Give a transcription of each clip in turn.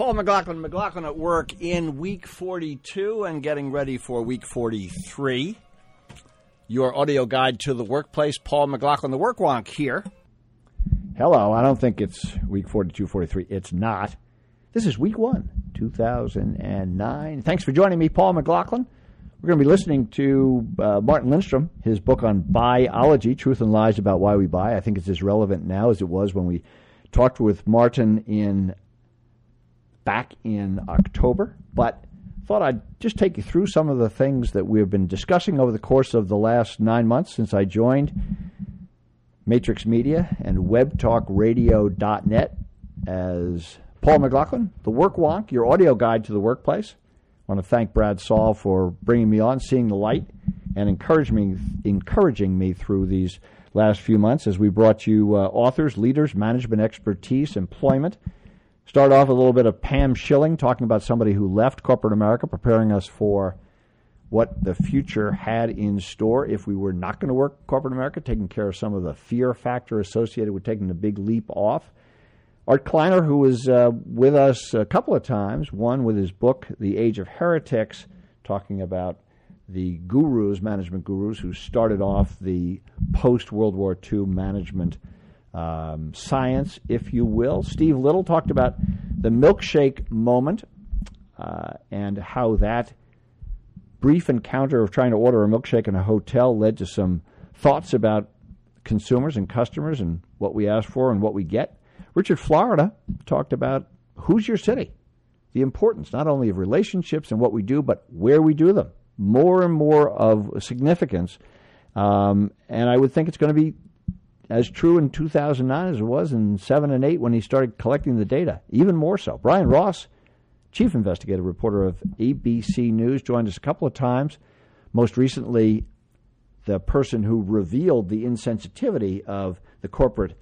Paul McLaughlin, McLaughlin at work in week 42 and getting ready for week 43. Your audio guide to the workplace, Paul McLaughlin, the work wonk here. Hello, I don't think it's week 42, 43. It's not. This is week one, 2009. Thanks for joining me, Paul McLaughlin. We're going to be listening to uh, Martin Lindstrom, his book on Buyology, Truth and Lies About Why We Buy. I think it's as relevant now as it was when we talked with Martin in back in October, but thought I'd just take you through some of the things that we've been discussing over the course of the last nine months since I joined Matrix Media and WebTalkRadio.net as Paul McLaughlin, the Work Wonk, your audio guide to the workplace. I want to thank Brad Saul for bringing me on, seeing the light, and encouraging me, encouraging me through these last few months as we brought you uh, authors, leaders, management expertise, employment, Start off with a little bit of Pam Skillings talking about somebody who left corporate America, preparing us for what the future had in store if we were not going to work corporate America, taking care of some of the fear factor associated with taking the big leap off. Art Kleiner, who was uh, with us a couple of times, one with his book, The Age of Heretics, talking about the gurus, management gurus, who started off the post World War II management um, science, if you will. Steve Little talked about the milkshake moment uh, and how that brief encounter of trying to order a milkshake in a hotel led to some thoughts about consumers and customers and what we ask for and what we get. Richard Florida talked about who's your city, the importance not only of relationships and what we do, but where we do them. More and more of significance. Um, and I would think it's going to be as true in 2009 as it was in 7 and 8 when he started collecting the data, even more so. Brian Ross, chief investigative reporter of ABC News, joined us a couple of times. Most recently, the person who revealed the insensitivity of the corporate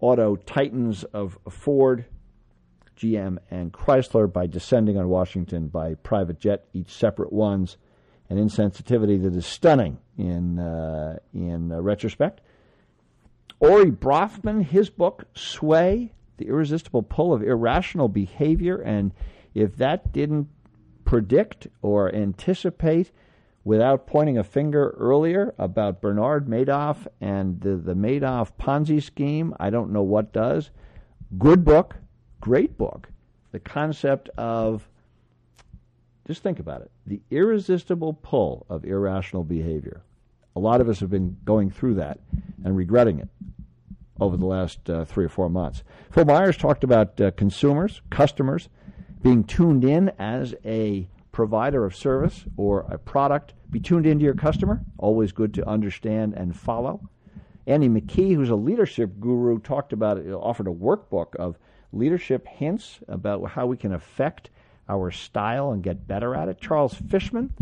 auto titans of Ford, GM, and Chrysler by descending on Washington by private jet, each separate ones, an insensitivity that is stunning in uh, in uh, retrospect. Ori Brafman, his book, Sway, The Irresistible Pull of Irrational Behavior. And if that didn't predict or anticipate without pointing a finger earlier about Bernard Madoff and the, the Madoff Ponzi scheme, I don't know what does. Good book, great book. The concept of, just think about it, the irresistible pull of irrational behavior. A lot of us have been going through that and regretting it over the last uh, three or four months. Phil Myers talked about uh, consumers, customers, being tuned in as a provider of service or a product. Be tuned into your customer. Always good to understand and follow. Andy McKee, who's a leadership guru, talked about it, offered a workbook of leadership hints about how we can affect our style and get better at it. Charles Fishman,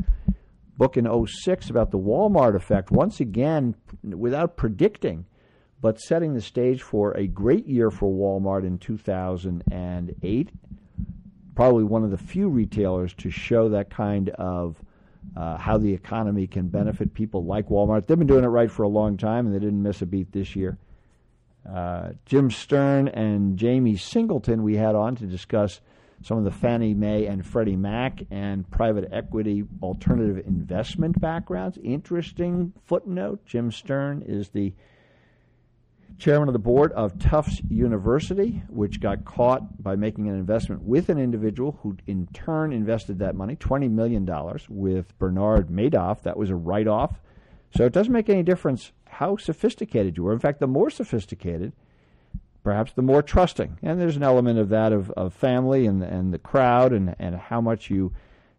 book in 06 about the Walmart effect, once again, without predicting but setting the stage for a great year for Walmart in 2008. Probably one of the few retailers to show that kind of uh, how the economy can benefit people like Walmart. They've been doing it right for a long time, and they didn't miss a beat this year. Uh, Jim Stern and Jamie Singleton we had on to discuss some of the Fannie Mae and Freddie Mac and private equity alternative investment backgrounds. Interesting footnote. Jim Stern is the chairman of the board of Tufts University, which got caught by making an investment with an individual who in turn invested that money, $20 million, with Bernard Madoff. That was a write off. So it doesn't make any difference how sophisticated you are. In fact, the more sophisticated, perhaps the more trusting. And there's an element of that of, of family and, and the crowd and, and how much you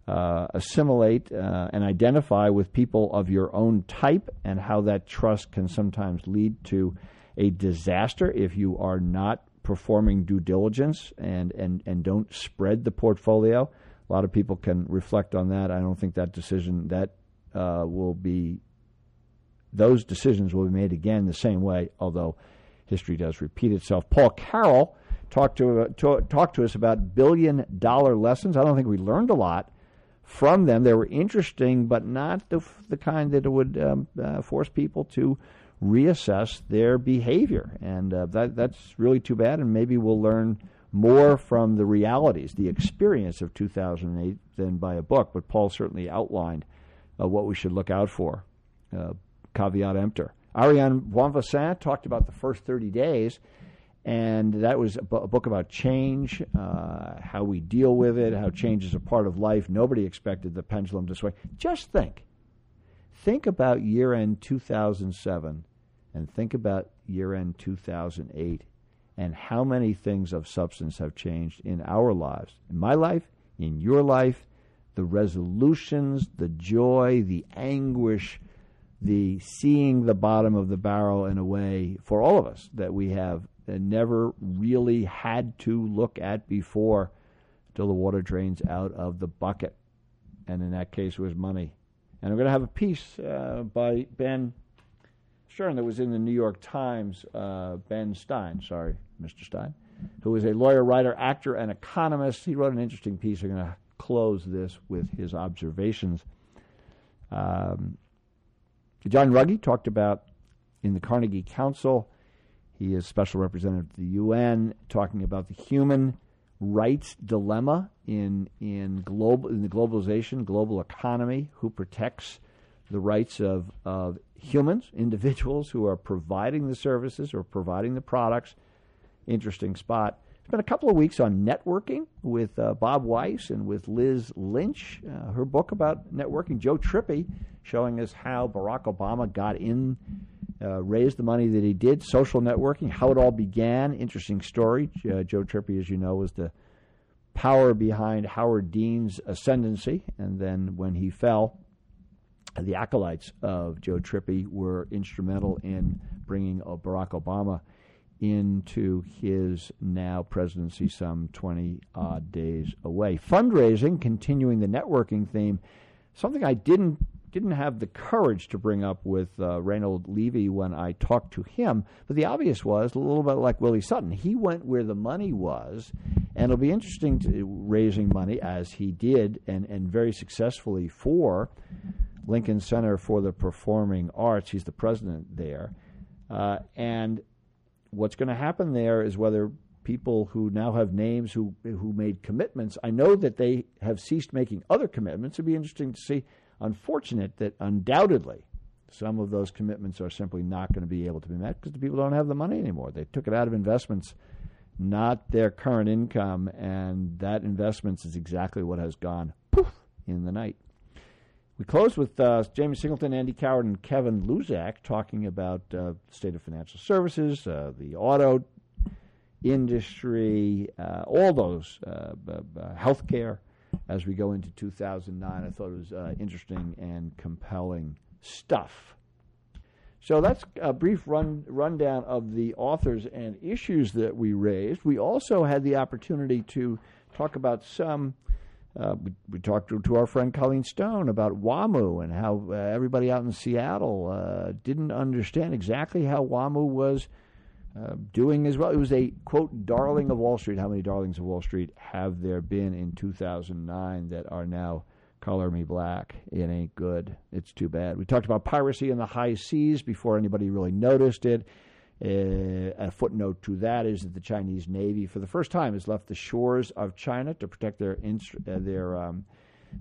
uh, assimilate uh, and identify with people of your own type and how that trust can sometimes lead to a disaster if you are not performing due diligence and, and, and don't spread the portfolio. A lot of people can reflect on that. I don't think that decision that uh, will be those decisions will be made again the same way, although history does repeat itself. Paul Carroll talked to, uh, to talked to us about billion dollar lessons. I don't think we learned a lot from them. They were interesting, but not the the kind that would um, uh, force people to reassess their behavior. And uh, that, that's really too bad, and maybe we'll learn more from the realities, the experience of 2008 than by a book. But Paul certainly outlined uh, what we should look out for. Uh, caveat emptor. Ariane Bonvoisin talked about the first 30 days, and that was a, bu- a book about change, uh, how we deal with it, how change is a part of life. Nobody expected the pendulum to swing. Just think. Think about year end 2007 and think about year end 2008 and how many things of substance have changed in our lives. In my life, in your life, the resolutions, the joy, the anguish, the seeing the bottom of the barrel in a way for all of us that we have never really had to look at before till the water drains out of the bucket. And in that case, it was money. And I'm going to have a piece uh, by Ben Stern that was in the New York Times, uh, Ben Stein, sorry, Mr. Stein, who is a lawyer, writer, actor, and economist. He wrote an interesting piece. I'm going to close this with his observations. Um, John Ruggie talked about in the Carnegie Council. He is special representative to the UN, talking about the human rights dilemma in in global in the globalization, global economy. Who protects the rights of of humans, individuals who are providing the services or providing the products? Interesting spot. Spent a couple of weeks on networking with uh, Bob Weiss and with Liz Lynch. Uh, her book about networking. Joe Trippi showing us how Barack Obama got in, uh, raised the money that he did. Social networking, how it all began. Interesting story. Uh, Joe Trippi, as you know, was the power behind Howard Dean's ascendancy, and then when he fell, the acolytes of Joe Trippi were instrumental in bringing Barack Obama into his now presidency some 20 odd days away. Fundraising, continuing the networking theme, something I didn't didn't have the courage to bring up with uh, Reynold Levy when I talked to him, but the obvious was a little bit like Willie Sutton. He went where the money was, and it'll be interesting to raising money as he did and, and very successfully for Lincoln Center for the Performing Arts. He's the president there. Uh, and what's going to happen there is whether people who now have names who who made commitments. I know that they have ceased making other commitments. It'd be interesting to see. Unfortunate that undoubtedly some of those commitments are simply not going to be able to be met because the people don't have the money anymore. They took it out of investments, not their current income, and that investments is exactly what has gone poof in the night. We close with uh, Jamie Singleton, Andy Coward, and Kevin Luzak talking about uh, state of financial services, uh, the auto industry, uh, all those, uh, healthcare as we go into 2009. I thought it was uh, interesting and compelling stuff. So that's a brief run rundown of the authors and issues that we raised. We also had the opportunity to talk about some. Uh, we, we, talked to, to, our friend Colleen Stone about WAMU and how uh, everybody out in Seattle uh, didn't understand exactly how WAMU was uh, doing as well. It was a quote darling of Wall Street. How many darlings of Wall Street have there been in 2009 that are now color me black? It ain't good. It's too bad. We talked about piracy in the high seas before anybody really noticed it. Uh, a footnote to that is that the Chinese Navy, for the first time, has left the shores of China to protect their uh, their um,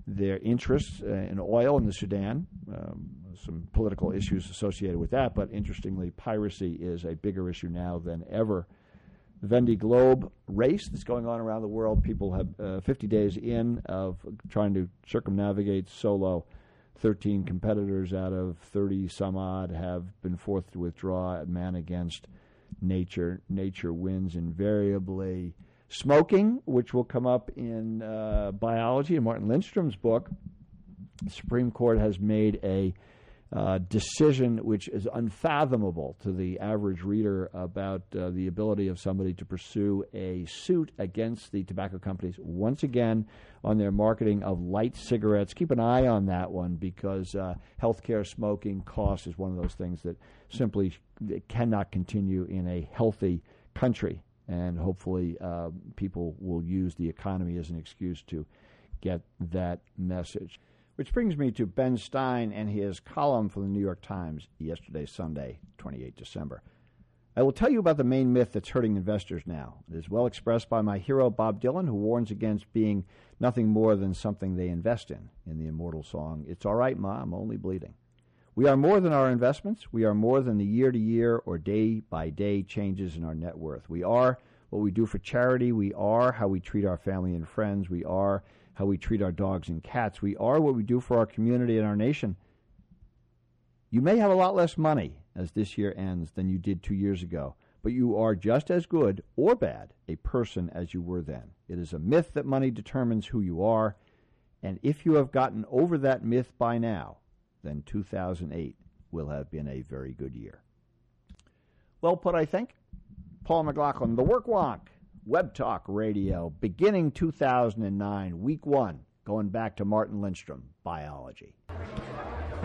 their interests uh, in oil in the Sudan. Um, some political issues associated with that, but interestingly, piracy is a bigger issue now than ever. The Vendée Globe race that's going on around the world, people have uh, 50 days in of trying to circumnavigate solo. 13 competitors out of 30 some odd have been forced to withdraw. Man against nature. Nature wins invariably. Smoking, which will come up in uh, Buyology in Martin Lindstrom's book, the Supreme Court has made a uh, decision which is unfathomable to the average reader about uh, the ability of somebody to pursue a suit against the tobacco companies once again on their marketing of light cigarettes. Keep an eye on that one because uh, healthcare smoking costs is one of those things that simply cannot continue in a healthy country and hopefully uh, people will use the economy as an excuse to get that message. Which brings me to Ben Stein and his column for the New York Times yesterday, Sunday, 28 December. I will tell you about the main myth that's hurting investors now. It is well expressed by my hero, Bob Dylan, who warns against being nothing more than something they invest in, in the immortal song, It's All Right, Ma, I'm Only Bleeding. We are more than our investments. We are more than the year to year or day by day changes in our net worth. We are what we do for charity. We are how we treat our family and friends. We are how we treat our dogs and cats. We are what we do for our community and our nation. You may have a lot less money as this year ends than you did two years ago, but you are just as good or bad a person as you were then. It is a myth that money determines who you are, and if you have gotten over that myth by now, then 2008 will have been a very good year. Well put, I think. Paul McLaughlin, The Work Wonk, Web Talk Radio, beginning 2009, week one, going back to Martin Lindstrom, Buyology.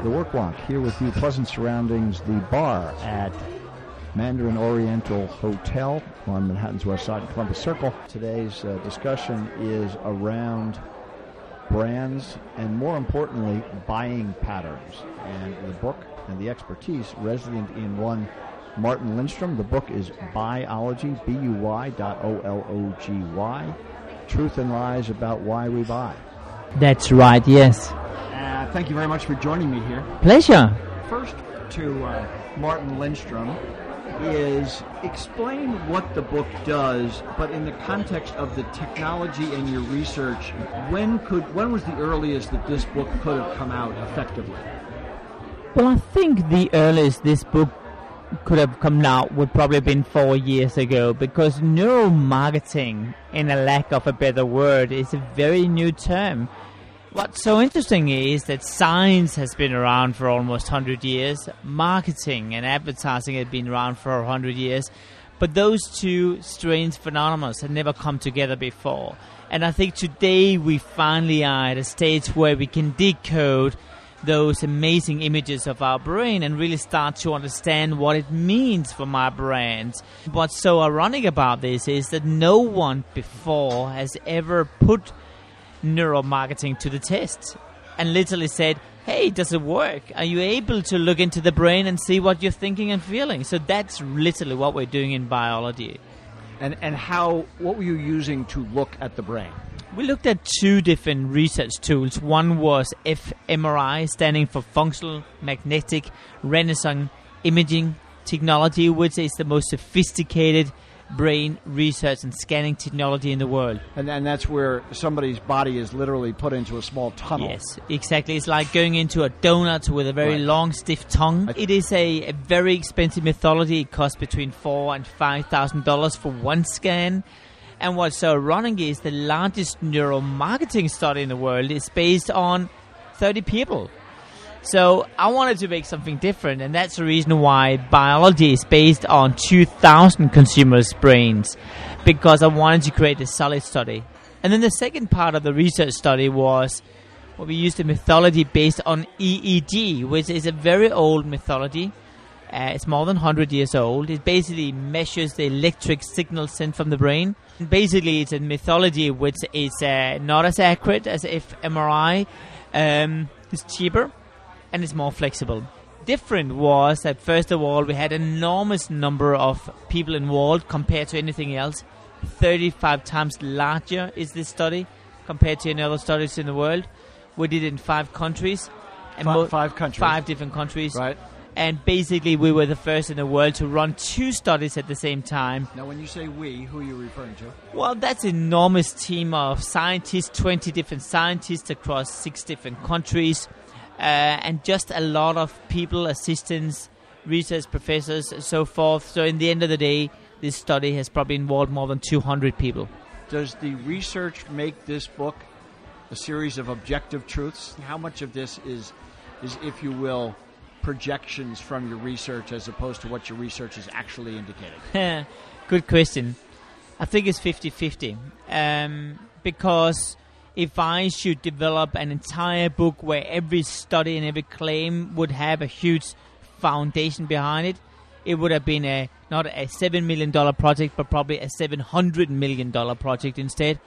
The Work Wonk here with you, pleasant surroundings, the bar at Mandarin Oriental Hotel on Manhattan's West Side Columbus Circle. Today's uh, discussion is around brands and, more importantly, buying patterns. And the book and the expertise resident in one Martin Lindstrom. The book is Buyology, B U Y dot O L O G Y. Truth and Lies About Why We Buy. That's right, yes. Uh, thank you very much for joining me here. Pleasure. First, to uh, Martin Lindstrom, is explain what the book does, but in the context of the technology and your research. When could when was the earliest that this book could have come out effectively? Well, I think the earliest this book could have come out would probably have been four years ago because neuromarketing, in a lack of a better word, is a very new term. What's so interesting is that science has been around for almost 100 years, marketing and advertising have been around for 100 years, but those two strange phenomena had never come together before. And I think today we finally are at a stage where we can decode those amazing images of our brain and really start to understand what it means for my brains. What's so ironic about this is that no one before has ever put neuromarketing to the test and literally said, Hey, does it work? Are you able to look into the brain and see what you're thinking and feeling? So that's literally what we're doing in Buyology. And and how what were you using to look at the brain? We looked at two different research tools. One was fMRI, standing for Functional Magnetic Resonance Imaging Technology, which is the most sophisticated brain research and scanning technology in the world. And, and that's where somebody's body is literally put into a small tunnel. Yes, exactly. It's like going into a donut with a very Right. long, stiff tongue. It is a, a very expensive methodology. It costs between four and five thousand dollars for one scan. And what's so ironic is the largest neuromarketing study in the world is based on 30 people. So I wanted to make something different, and that's the reason why Buyology is based on 2,000 consumers' brains, because I wanted to create a solid study. And then the second part of the research study was well, we used a methodology based on EEG, which is a very old methodology. Uh, it's more than 100 years old. It basically measures the electric signal sent from the brain. And basically, it's a methodology which is uh, not as accurate as fMRI. Um, it's cheaper and it's more flexible. Different was that first of all we had an enormous number of people involved compared to anything else. 35 times larger is this study compared to any other studies in the world. We did it in five countries. And Fi- mo- five countries. Five different countries. Right. And basically we were the first in the world to run two studies at the same time. Now, when you say we, who are you referring to? Well, that's an enormous team of scientists, 20 different scientists across six different countries, uh, and just a lot of people, assistants, research professors, and so forth. So, in the end of the day, this study has probably involved more than 200 people. Does the research make this book a series of objective truths? How much of this is, is if you will, projections from your research as opposed to what your research is actually indicating? Good question. I think it's 50 50. Um, because if I should develop an entire book where every study and every claim would have a huge foundation behind it, it would have been a not a seven million dollar project, but probably a seven hundred million dollar project instead.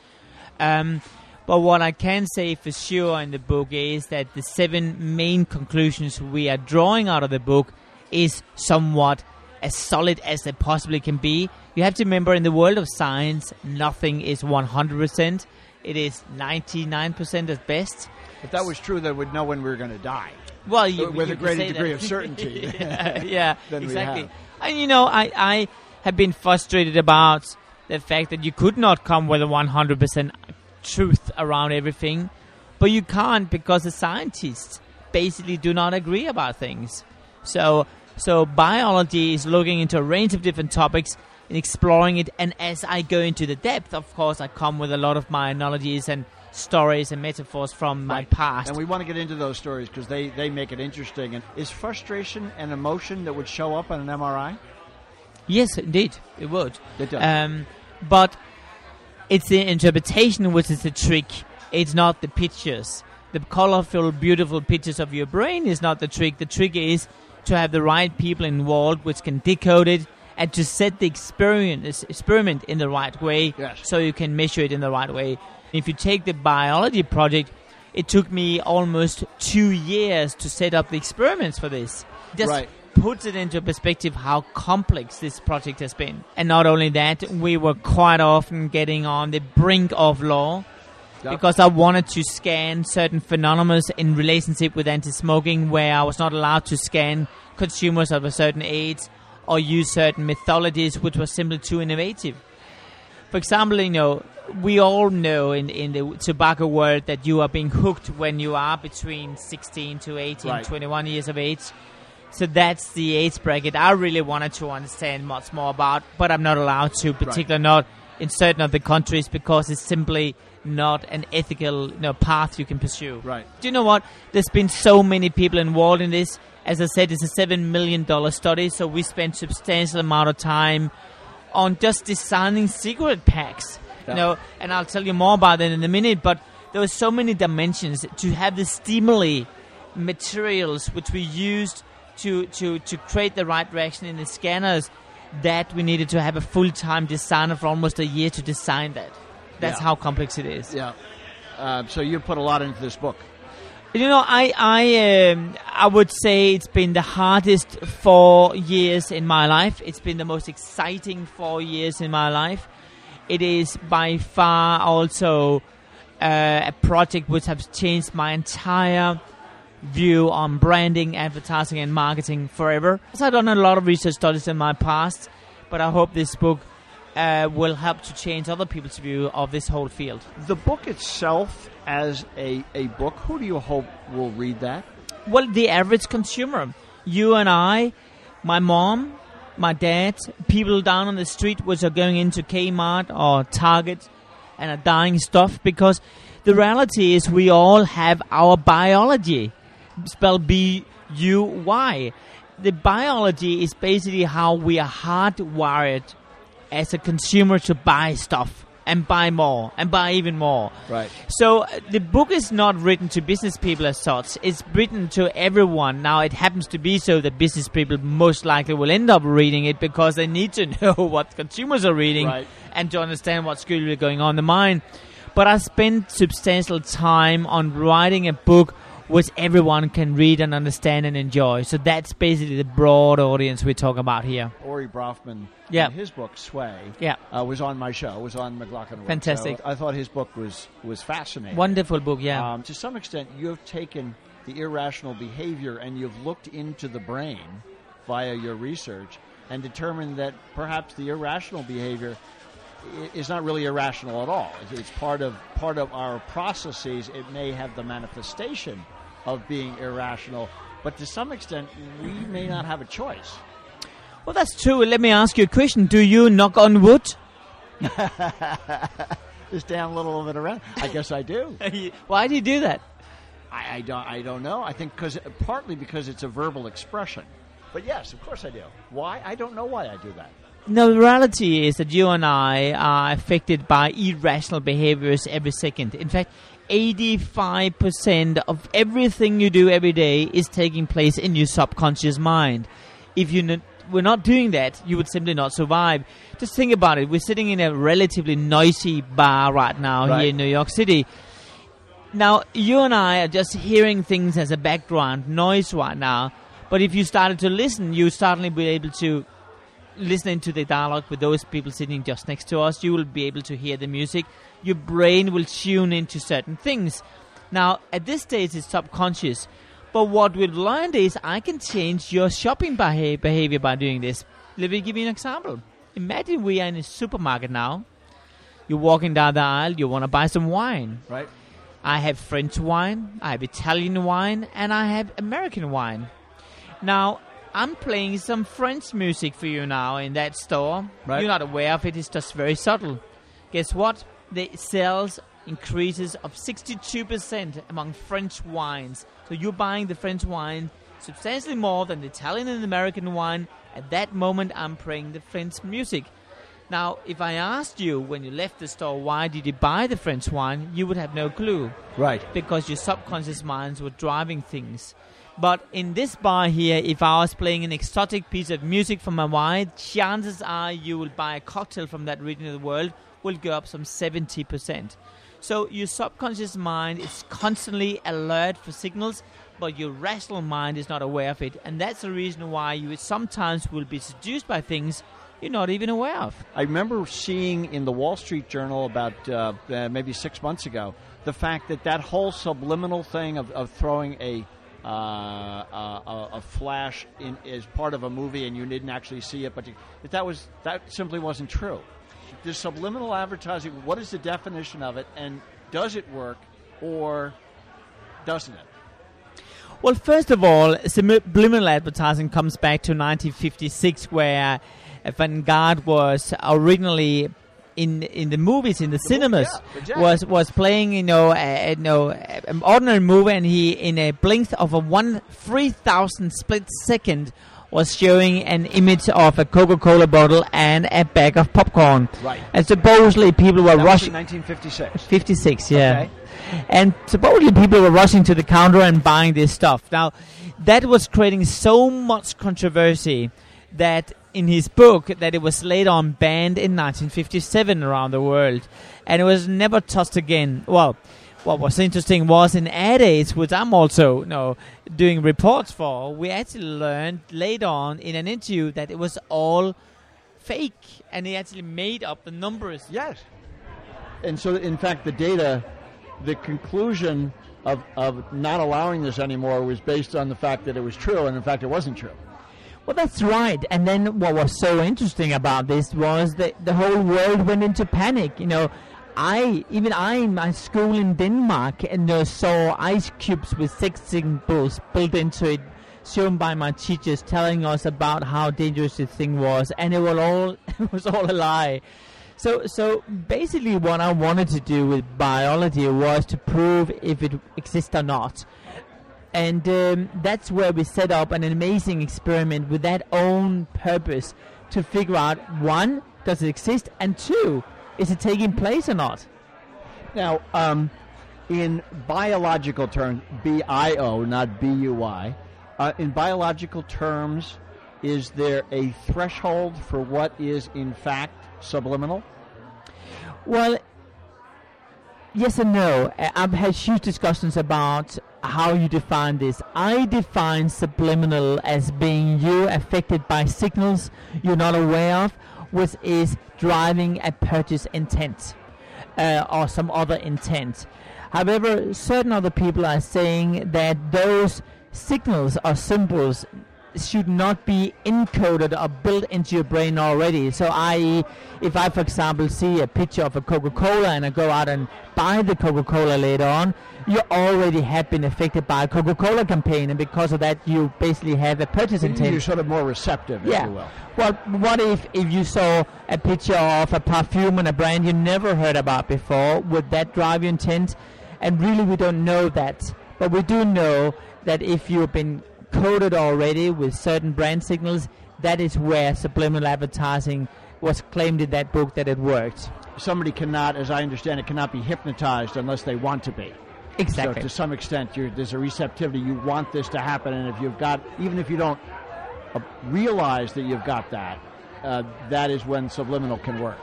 Um, but what I can say for sure in the book is that the seven main conclusions we are drawing out of the book is somewhat as solid as they possibly can be. You have to remember in the world of science, nothing is 100%. It is 99% at best. If that was true, then we'd know when we were going to die. Well, you, with you a greater degree that. of certainty. yeah, yeah, exactly. And you know, I, I have been frustrated about the fact that you could not come with a 100% truth around everything, but you can't because the scientists basically do not agree about things. So, so Buyology is looking into a range of different topics and exploring it. And as I go into the depth, of course, I come with a lot of my analogies and stories and metaphors from my past. And we want to get into those stories because they, they make it interesting. And is frustration an emotion that would show up on an MRI? Yes, indeed, it would. It does. Um, but it's the interpretation which is the trick. It's not the pictures. The colorful, beautiful pictures of your brain is not the trick. The trick is to have the right people involved, which can decode it, and to set the experience experiment in the right way, Yes. so you can measure it in the right way. If you take the Buyology project, it took me almost two years to set up the experiments for this. Just Right. Puts it into perspective how complex this project has been. And not only that, we were quite often getting on the brink of law because I wanted to scan certain phenomena in relationship with anti-smoking where I was not allowed to scan consumers of a certain age or use certain methodologies which were simply too innovative. For example, you know, we all know in, in the tobacco world that you are being hooked when you are between 16 to 18, Right. 21 years of age. So that's the age bracket I really wanted to understand much more about, but I'm not allowed to, particularly not in certain of the countries because it's simply not an ethical you know, path you can pursue. Right. Do you know what? There's been so many people involved in this. As I said, it's a seven million dollar study, so we spent substantial amount of time on just designing cigarette packs. Yeah. You know, and I'll tell you more about that in a minute. But there were so many dimensions to have the stimuli materials which we used to to to create the right reaction in the scanners. That we needed to have a full time designer for almost a year to design that. That's Yeah. how complex it is. Yeah. Uh, so you put a lot into this book. You know, I I um, I would say it's been the hardest four years in my life. It's been the most exciting four years in my life. It is by far also uh, a project which has changed my entire view on branding, advertising, and marketing forever. So I've done a lot of research studies in my past, but I hope this book uh, will help to change other people's view of this whole field. The book itself, as a, a book, who do you hope will read that? Well, the average consumer, you and I, my mom, my dad, people down on the street which are going into Kmart or Target and are buying stuff because the reality is we all have our Buyology, spelled B U Y. The Buyology is basically how we are hardwired as a consumer to buy stuff and buy more and buy even more. Right. So uh, the book is not written to business people as such. It's written to everyone. Now it happens to be so that business people most likely will end up reading it because they need to know what consumers are reading Right. and to understand what's really going on in the mind. But I spent substantial time on writing a book which everyone can read and understand and enjoy. So that's basically the broad audience we talk about here. Ori Brafman, Yeah. his book Sway, Yeah. uh, was on my show. Was on McLaughlin. Fantastic. So I thought his book was was fascinating. Wonderful book, yeah. Um, to some extent, you have taken the irrational behavior and you've looked into the brain via your research and determined that perhaps the irrational behavior is not really irrational at all. It's- part of part of our processes. It may have the manifestation of being irrational, but to some extent, we may not have a choice. well, that's true. Let me ask you a question. Do you knock on wood? This damn little of it around. I guess I do. Why do you do that? I, I don't. I don't know. I think because partly because it's a verbal expression. But yes, of course I do. Why? I don't know why I do that. No, the reality is that you and I are affected by irrational behaviors every second. In fact, 85% of everything you do every day is taking place in your subconscious mind. If you n- were not doing that, you would simply not survive. Just think about it. We're sitting in a relatively noisy bar right now Right. here in New York City. Now, you and I are just hearing things as a background noise right now. But if you started to listen, you would certainly be able to listening to the dialogue with those people sitting just next to us, you will be able to hear the music. Your brain will tune into certain things. Now, at this stage, it's subconscious. But what we've learned is I can change your shopping beha- behavior by doing this. Let me give you an example. Imagine we are in a supermarket now. You're walking down the aisle, you want to buy some wine. Right. I have French wine, I have Italian wine, and I have American wine. Now, I'm playing some French music for you now in that store. Right. You're not aware of it, it's just very subtle. Guess what? The sales increases of 62% among French wines. So you're buying the French wine substantially more than the Italian and American wine. At that moment, I'm playing the French music. Now, if I asked you when you left the store, why did you buy the French wine, you would have no clue Right. because your subconscious minds were driving things. But in this bar here, if I was playing an exotic piece of music from Hawaii, chances are you will buy a cocktail from that region of the world will go up some 70%. So your subconscious mind is constantly alert for signals, but your rational mind is not aware of it. And that's the reason why you sometimes will be seduced by things you're not even aware of. I remember seeing in the Wall Street Journal about uh, uh, maybe six months ago the fact that that whole subliminal thing of, of throwing a uh, a, a flash in as part of a movie and you didn't actually see it, but you, that, was that simply wasn't true. The subliminal advertising. What is the definition of it, and does it work, or doesn't it? Well, first of all, subliminal advertising comes back to 1956, where uh, Van Gogh was originally in in the movies in the, cinemas yeah, was was playing you know a, you know an ordinary movie, and he in a blink of a one three thousand split second was showing an image of a Coca-Cola bottle and a bag of popcorn. Right. And supposedly people were That rushing. 1956. 56, yeah. Okay. And supposedly people were rushing to the counter and buying this stuff. Now, that was creating so much controversy that in his book that it was later on banned in 1957 around the world and it was never touched again. Well, what was interesting was in Ad which I'm also you know, doing reports for, we actually learned later on in an interview that it was all fake and he actually made up the numbers. Yes. And so, in fact, the data, the conclusion of, of not allowing this anymore was based on the fact that it was true, and in fact, it wasn't true. Well, that's right. And then what was so interesting about this was that the whole world went into panic. You know, I even I in my school in Denmark and uh, saw ice cubes with sex symbols built into it, shown by my teachers, telling us about how dangerous this thing was, and it was all it was all a lie. So, so basically, what I wanted to do with Buyology was to prove if it exists or not and um, that's where we set up an amazing experiment with that own purpose to figure out one does it exist? And two is it taking place or not? Now, um, in biological terms, B I O, not B U I, uh, in biological terms, is there a threshold for what is in fact subliminal? well yes and no. I've had huge discussions about how you define this i define subliminal as being you affected by signals you're not aware of which is driving a purchase intent uh, or some other intent. However, certain other people are saying that those signals or symbols should not be encoded or built into your brain already. So, i.e., if I, for example, see a picture of a Coca Cola and I go out and buy the Coca Cola later on, you already have been affected by a Coca Cola campaign, and because of that, you basically have a purchase intent. You're sort of more receptive, if Yeah. you will. Well, what if if you saw a picture of a perfume and a brand you never heard about before? Would that drive your intent? And really, we don't know that, but we do know that if you've been coded already with certain brand signals, that is where subliminal advertising was claimed in that book that it worked. Somebody cannot, as I understand it, cannot be hypnotized unless they want to be. Exactly. So to some extent, you're, there's a receptivity. You want this to happen, and if you've got, even if you don't uh, realize that you've got that, uh, that is when subliminal can work.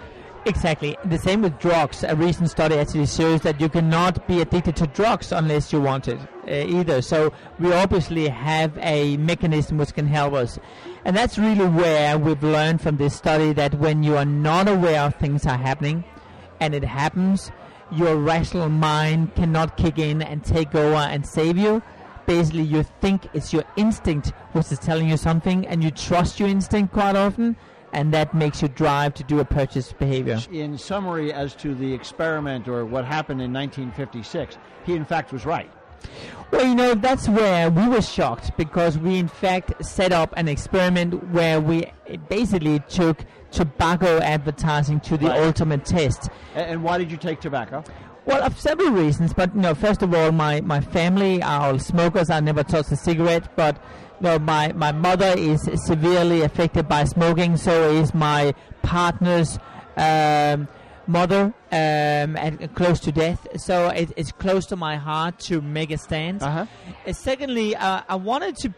Exactly. The same with drugs. A recent study actually shows that you cannot be addicted to drugs unless you want it uh, either. So we obviously have a mechanism which can help us. And that's really where we've learned from this study that when you are not aware of things are happening and it happens, your rational mind cannot kick in and take over and save you. Basically, you think it's your instinct which is telling you something and you trust your instinct quite often and that makes you drive to do a purchase behavior. In summary, as to the experiment or what happened in 1956, he in fact was right. Well, you know, that's where we were shocked because we, in fact, set up an experiment where we basically took tobacco advertising to the Right. ultimate test. And why did you take tobacco? Well, of several reasons, but you know, first of all, my, my family are all smokers. I never touched a cigarette, but you know, my my mother is severely affected by smoking. So is my partner's um, mother, um, and close to death. So it, it's close to my heart to make a stand. Uh-huh. Uh, secondly, uh, I wanted to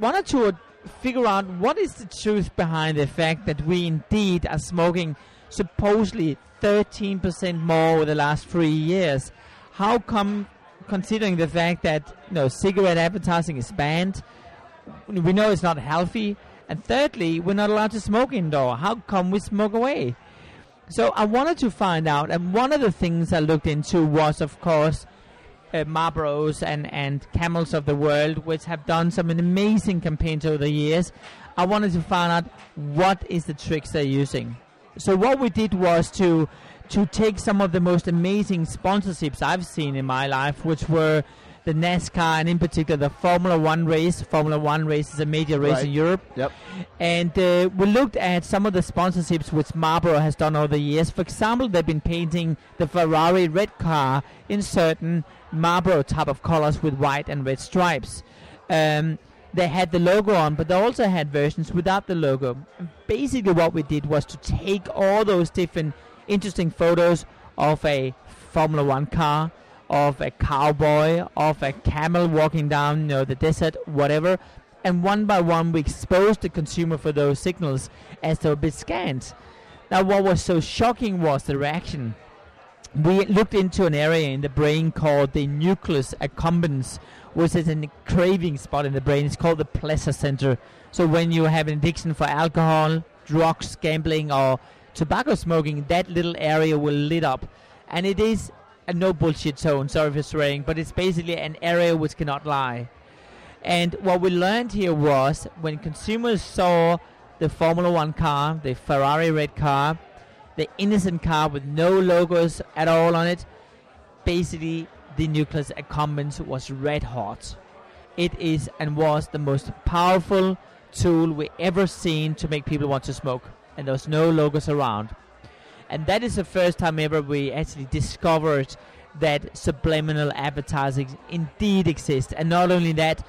wanted to figure out what is the truth behind the fact that we indeed are smoking supposedly 13% more over the last three years. How come, considering the fact that you know cigarette advertising is banned, we know it's not healthy, and thirdly, we're not allowed to smoke indoor. How come we smoke away? So I wanted to find out, and one of the things I looked into was, of course, uh, Marlboros and, and Camels of the world, which have done some amazing campaigns over the years. I wanted to find out what is the tricks they're using. So what we did was to to take some of the most amazing sponsorships I've seen in my life, which were the NASCAR and in particular the Formula One race. Formula One race is a major race Right. in Europe. Yep. And uh, we looked at some of the sponsorships which Marlboro has done over the years. For example, they've been painting the Ferrari red car in certain Marlboro type of colors with white and red stripes. Um, they had the logo on, but they also had versions without the logo. Basically, what we did was to take all those different interesting photos of a Formula One car, of a cowboy, of a camel walking down, you know, the desert, whatever, and one by one we exposed the consumer for those signals as they were being scanned. Now, what was so shocking was the reaction. We looked into an area in the brain called the nucleus accumbens, which is a craving spot in the brain. It's called the pleasure center. So when you have an addiction for alcohol, drugs, gambling, or tobacco smoking, that little area will lit up, and it is a no bullshit zone. Sorry for swearing, but it's basically an area which cannot lie. And what we learned here was when consumers saw the Formula One car, the Ferrari red car, the innocent car with no logos at all on it, basically the nucleus accumbens was red hot. It is and was the most powerful tool we ever seen to make people want to smoke, and there was no logos around. And that is the first time ever we actually discovered that subliminal advertising indeed exists. And not only that,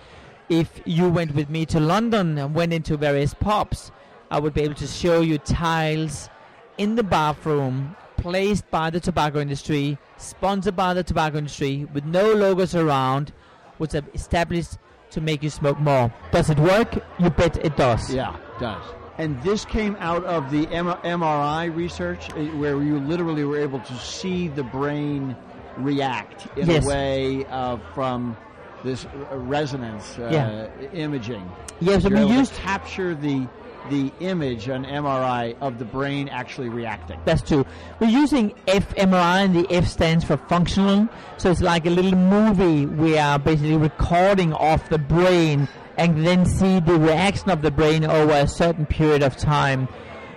if you went with me to London and went into various pubs, I would be able to show you tiles in the bathroom placed by the tobacco industry, sponsored by the tobacco industry, with no logos around, which are established to make you smoke more. Does it work? You bet it does. Yeah, it does. And this came out of the M- MRI research, uh, where you literally were able to see the brain react in Yes. a way uh, from this uh, resonance uh, Yeah. imaging. Yes, You're we able to capture the the image on MRI of the brain actually reacting. That's true. We're using fMRI, and the F stands for functional. So it's like a little movie. We are basically recording of the brain and then see the reaction of the brain over a certain period of time.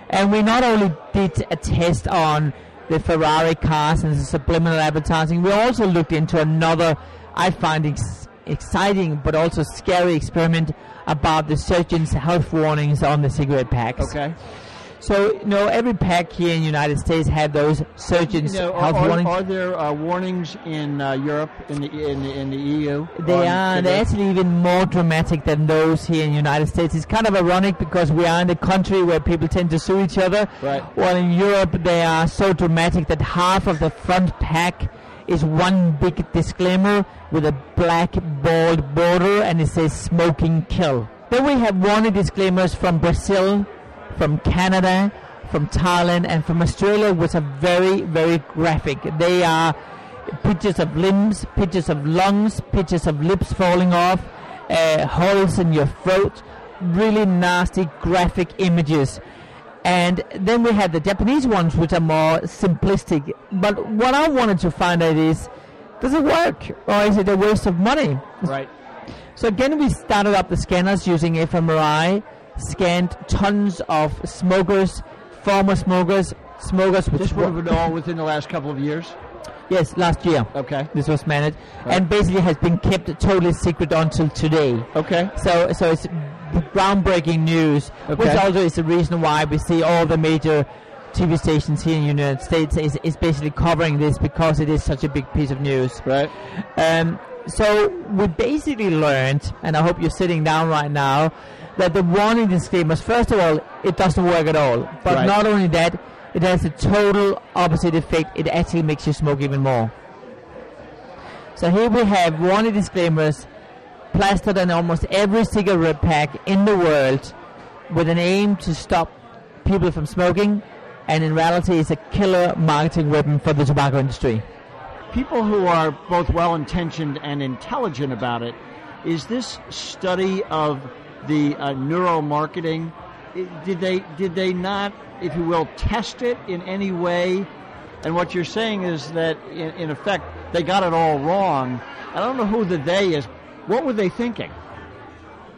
And we not only did a test on the Ferrari cars and the subliminal advertising, we also looked into another, I find ex- exciting but also scary experiment about the surgeon's health warnings on the cigarette packs. Okay. So, you know, every pack here in the United States had those surgeons' Now, are, health are- warnings. are there uh, warnings in uh, Europe, in the in the, in the EU? they are. They're actually even more dramatic than those here in the United States. It's kind of ironic because we are in a country where people tend to sue each other. Right. While in Europe, they are so dramatic that half of the front pack is one big disclaimer with a black bold border and it says smoking kill. Then we have warning disclaimers from Brazil, from Canada, from Thailand, and from Australia, which are very, very graphic. They are pictures of limbs, pictures of lungs, pictures of lips falling off, uh, holes in your throat, really nasty graphic images. And then we had the Japanese ones, which are more simplistic. But what I wanted to find out is, does it work, or is it a waste of money? Right. So again, we started up the scanners using fMRI, scanned tons of smokers, former smokers, smokers which This would were- have been all within the last couple of years. yes, last year. Okay. This was managed, Right. and basically has been kept totally secret until today. Okay. So, so it's groundbreaking news, which also is the reason why we see all the major TV stations here in the United States is, is basically covering this because it is such a big piece of news. Right. Um, so we basically learned, and I hope you're sitting down right now, that the warning disclaimers, first of all, it doesn't work at all. But Right. not only that, it has a total opposite effect. It actually makes you smoke even more. So here we have warning disclaimers plastered on almost every cigarette pack in the world with an aim to stop people from smoking and in reality it's a killer marketing weapon for the tobacco industry. people who are both well intentioned and intelligent about it, is this study of the uh, neuromarketing. Did they did they not, if you will, test it in any way? And what you're saying is that, in, in effect, they got it all wrong. I don't know who the they is. What were they thinking?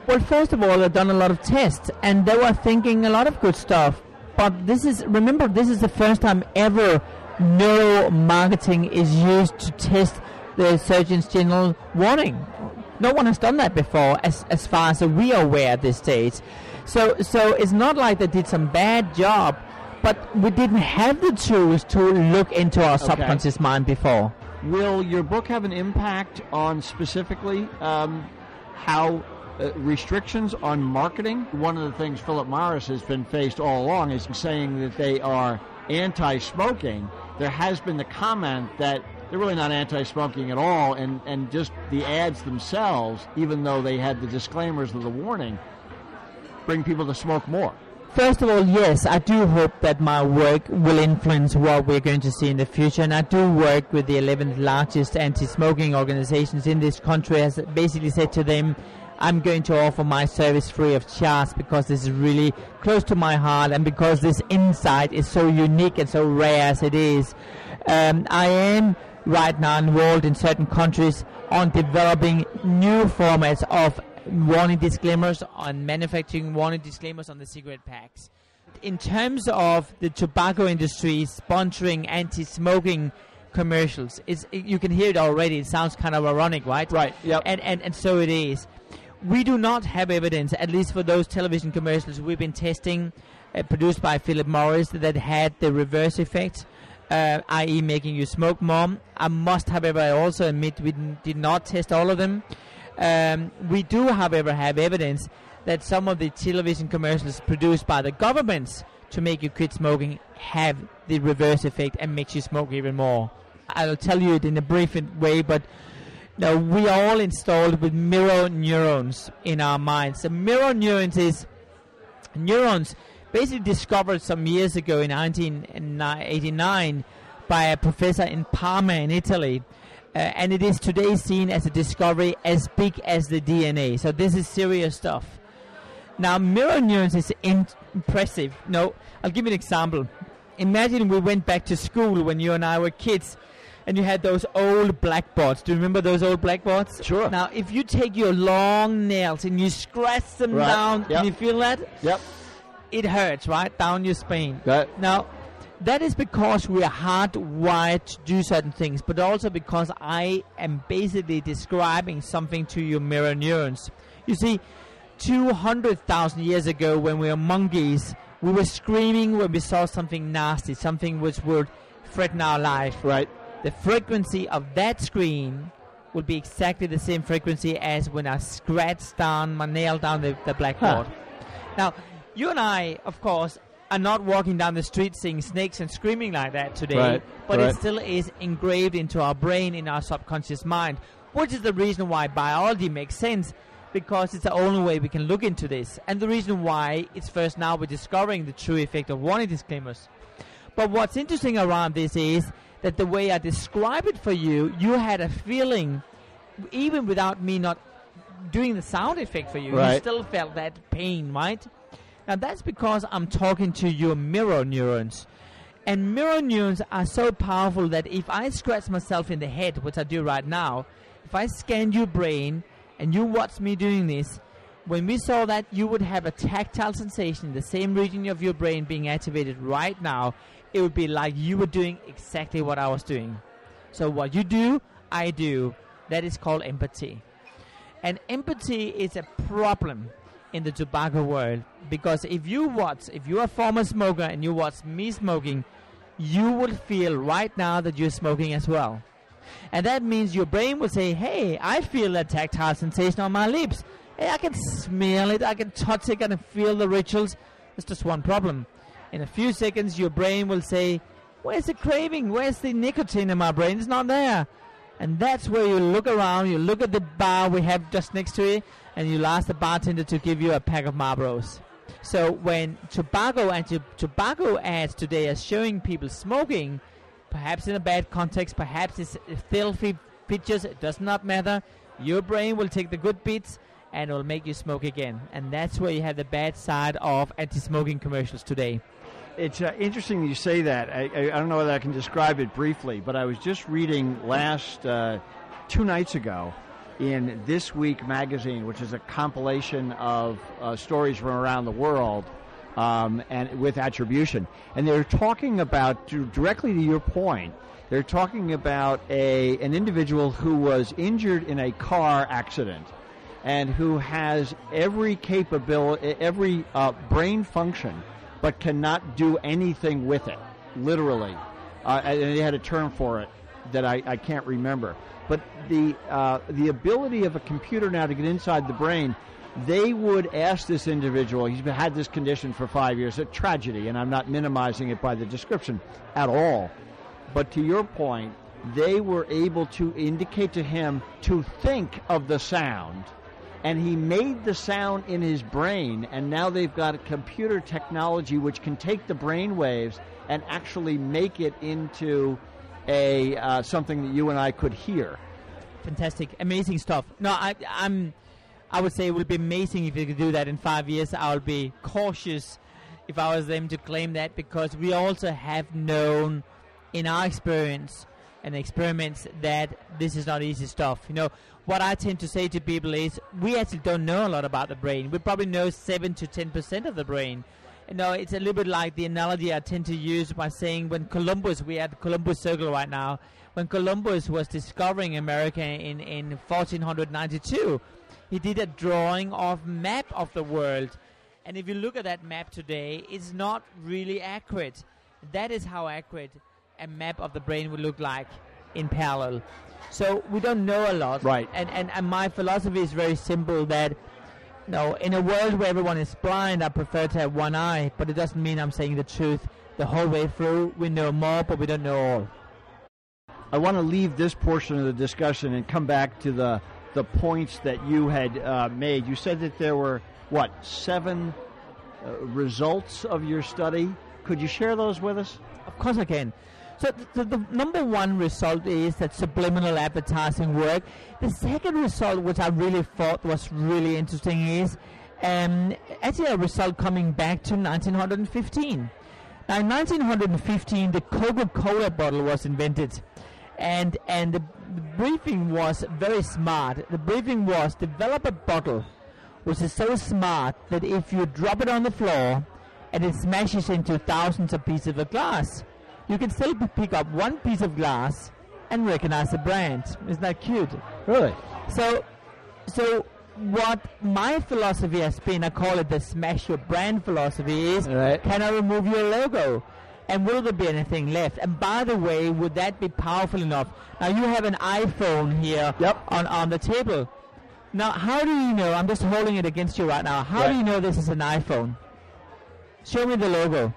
Well, first of all, they've done a lot of tests, and they were thinking a lot of good stuff. But this is, remember, this is the first time ever neuromarketing is used to test the Surgeon General warning. No one has done that before, as, as far as we are aware at this stage. So, so it's not like they did some bad job, but we didn't have the tools to look into our Okay. subconscious mind before. Will your book have an impact on specifically um, how uh, restrictions on marketing? One of the things Philip Morris has been faced all along is saying that they are anti-smoking. There has been the comment that they're really not anti-smoking at all, and, and just the ads themselves, even though they had the disclaimers of the warning, bring people to smoke more. First of all, yes, I do hope that my work will influence what we're going to see in the future, and I do work with the 11th largest anti-smoking organizations in this country. Has basically said to them, I'm going to offer my service free of charge because this is really close to my heart, and because this insight is so unique and so rare as it is. Um, I am right now involved in certain countries on developing new formats of warning disclaimers on manufacturing warning disclaimers on the cigarette packs. In terms of the tobacco industry sponsoring anti-smoking commercials, it's, you can hear it already. It sounds kind of ironic, right? Right, yep. And, and and so it is. We do not have evidence, at least for those television commercials we've been testing, uh, produced by Philip Morris, that had the reverse effect. Uh, i.e., making you smoke more. I must, however, also admit we did not test all of them. Um, we do, however, have evidence that some of the television commercials produced by the governments to make you quit smoking have the reverse effect and makes you smoke even more. I'll tell you it in a brief way, but now we are all installed with mirror neurons in our minds. The mirror neurons is neurons basically discovered some years ago in 1989 by a professor in Parma in Italy. Uh, and it is today seen as a discovery as big as the DNA. So this is serious stuff. Now, mirror neurons is in- impressive. No, I'll give you an example. Imagine we went back to school when you and I were kids, and you had those old blackboards. Do you remember those old blackboards? Sure. Now, if you take your long nails and you scratch them Right. down, Yep. can you feel that? Yep. It hurts, right? Down your spine. That, Now, that is because we are hardwired to do certain things, but also because I am basically describing something to your mirror neurons. You see, 200,000 years ago, when we were monkeys, we were screaming when we saw something nasty, something which would threaten our life. right. The frequency of that scream would be exactly the same frequency as when I scratch down my nail down the, the blackboard. Now, you and I, of course, are not walking down the street seeing snakes and screaming like that today, Right, but right. it still is engraved into our brain, in our subconscious mind, which is the reason why Buyology makes sense because it's the only way we can look into this. And the reason why it's first now we're discovering the true effect of warning disclaimers. But what's interesting around this is that the way I describe it for you, you had a feeling, even without me not doing the sound effect for you, you still felt that pain, right? Now that's because I'm talking to your mirror neurons. And mirror neurons are so powerful that if I scratch myself in the head, which I do right now, if I scan your brain and you watch me doing this, when we saw that, you would have a tactile sensation in the same region of your brain being activated right now. It would be like you were doing exactly what I was doing. So what you do, I do. That is called empathy. And empathy is a problem in the tobacco world because if you watch, if you're a former smoker and you watch me smoking, you will feel right now that you're smoking as well. And that means your brain will say, hey, I feel that tactile sensation on my lips. Hey, I can smell it, I can touch it, I can feel the rituals. There's just one problem. In a few seconds, your brain will say, where's the craving? Where's the nicotine in my brain? It's not there. And that's where you look around, you look at the bar we have just next to it, and you ask the bartender to give you a pack of Marlboros. So when tobacco and to- tobacco ads today are showing people smoking, perhaps in a bad context, perhaps it's filthy pictures, it does not matter. Your brain will take the good bits and it will make you smoke again. And that's where you have the bad side of anti-smoking commercials today. It's uh, interesting you say that. I, I, I don't know whether I can describe it briefly, but I was just reading last uh, two nights ago in This Week magazine, which is a compilation of uh, stories from around the world um, and with attribution. And they're talking about, to, directly to your point, they're talking about a an individual who was injured in a car accident and who has every capability, every uh, brain function, but cannot do anything with it, literally. Uh, and they had a term for it that I, I can't remember. But the uh, the ability of a computer now to get inside the brain, they would ask this individual. He's had this condition for five years, a tragedy, and I'm not minimizing it by the description at all. But to your point, they were able to indicate to him to think of the sound and he made the sound in his brain and now they've got a computer technology which can take the brain waves and actually make it into a uh, something that you and I could hear. Fantastic, amazing stuff. No, I, I'm. I would say it would be amazing if you could do that in five years. I would be cautious if I was them to claim that because we also have known in our experience and experiments that this is not easy stuff. You know, what I tend to say to people is we actually don't know a lot about the brain. We probably know seven to ten percent of the brain. You know, it's a little bit like the analogy I tend to use by saying when Columbus, we're at Columbus Circle right now, when Columbus was discovering America in, in 1492, he did a drawing of map of the world. And if you look at that map today, it's not really accurate. That is how accurate a map of the brain would look like in parallel. So we don't know a lot. Right. And, and, and my philosophy is very simple that no, in a world where everyone is blind, I prefer to have one eye, but it doesn't mean I'm saying the truth the whole way through. We know more, but we don't know all. I want to leave this portion of the discussion and come back to the the points that you had uh, made. You said that there were what seven uh, results of your study. Could you share those with us? Of course I can. So the, the number one result is that subliminal advertising work. The second result, which I really thought was really interesting, is um, actually a result coming back to 1915. Now, in 1915, the Coca-Cola bottle was invented, and and the, the briefing was very smart. The briefing was develop a bottle which is so smart that if you drop it on the floor and it smashes into thousands of pieces of glass, you can still pick up one piece of glass and recognize the brand. Isn't that cute? Really? So, so what my philosophy has been, I call it the smash your brand philosophy, is Right. can I remove your logo? And will there be anything left? And by the way, would that be powerful enough? Now you have an iPhone here Yep. on, on the table. Now, how do you know? I'm just holding it against you right now. How Right. do you know this is an iPhone? Show me the logo.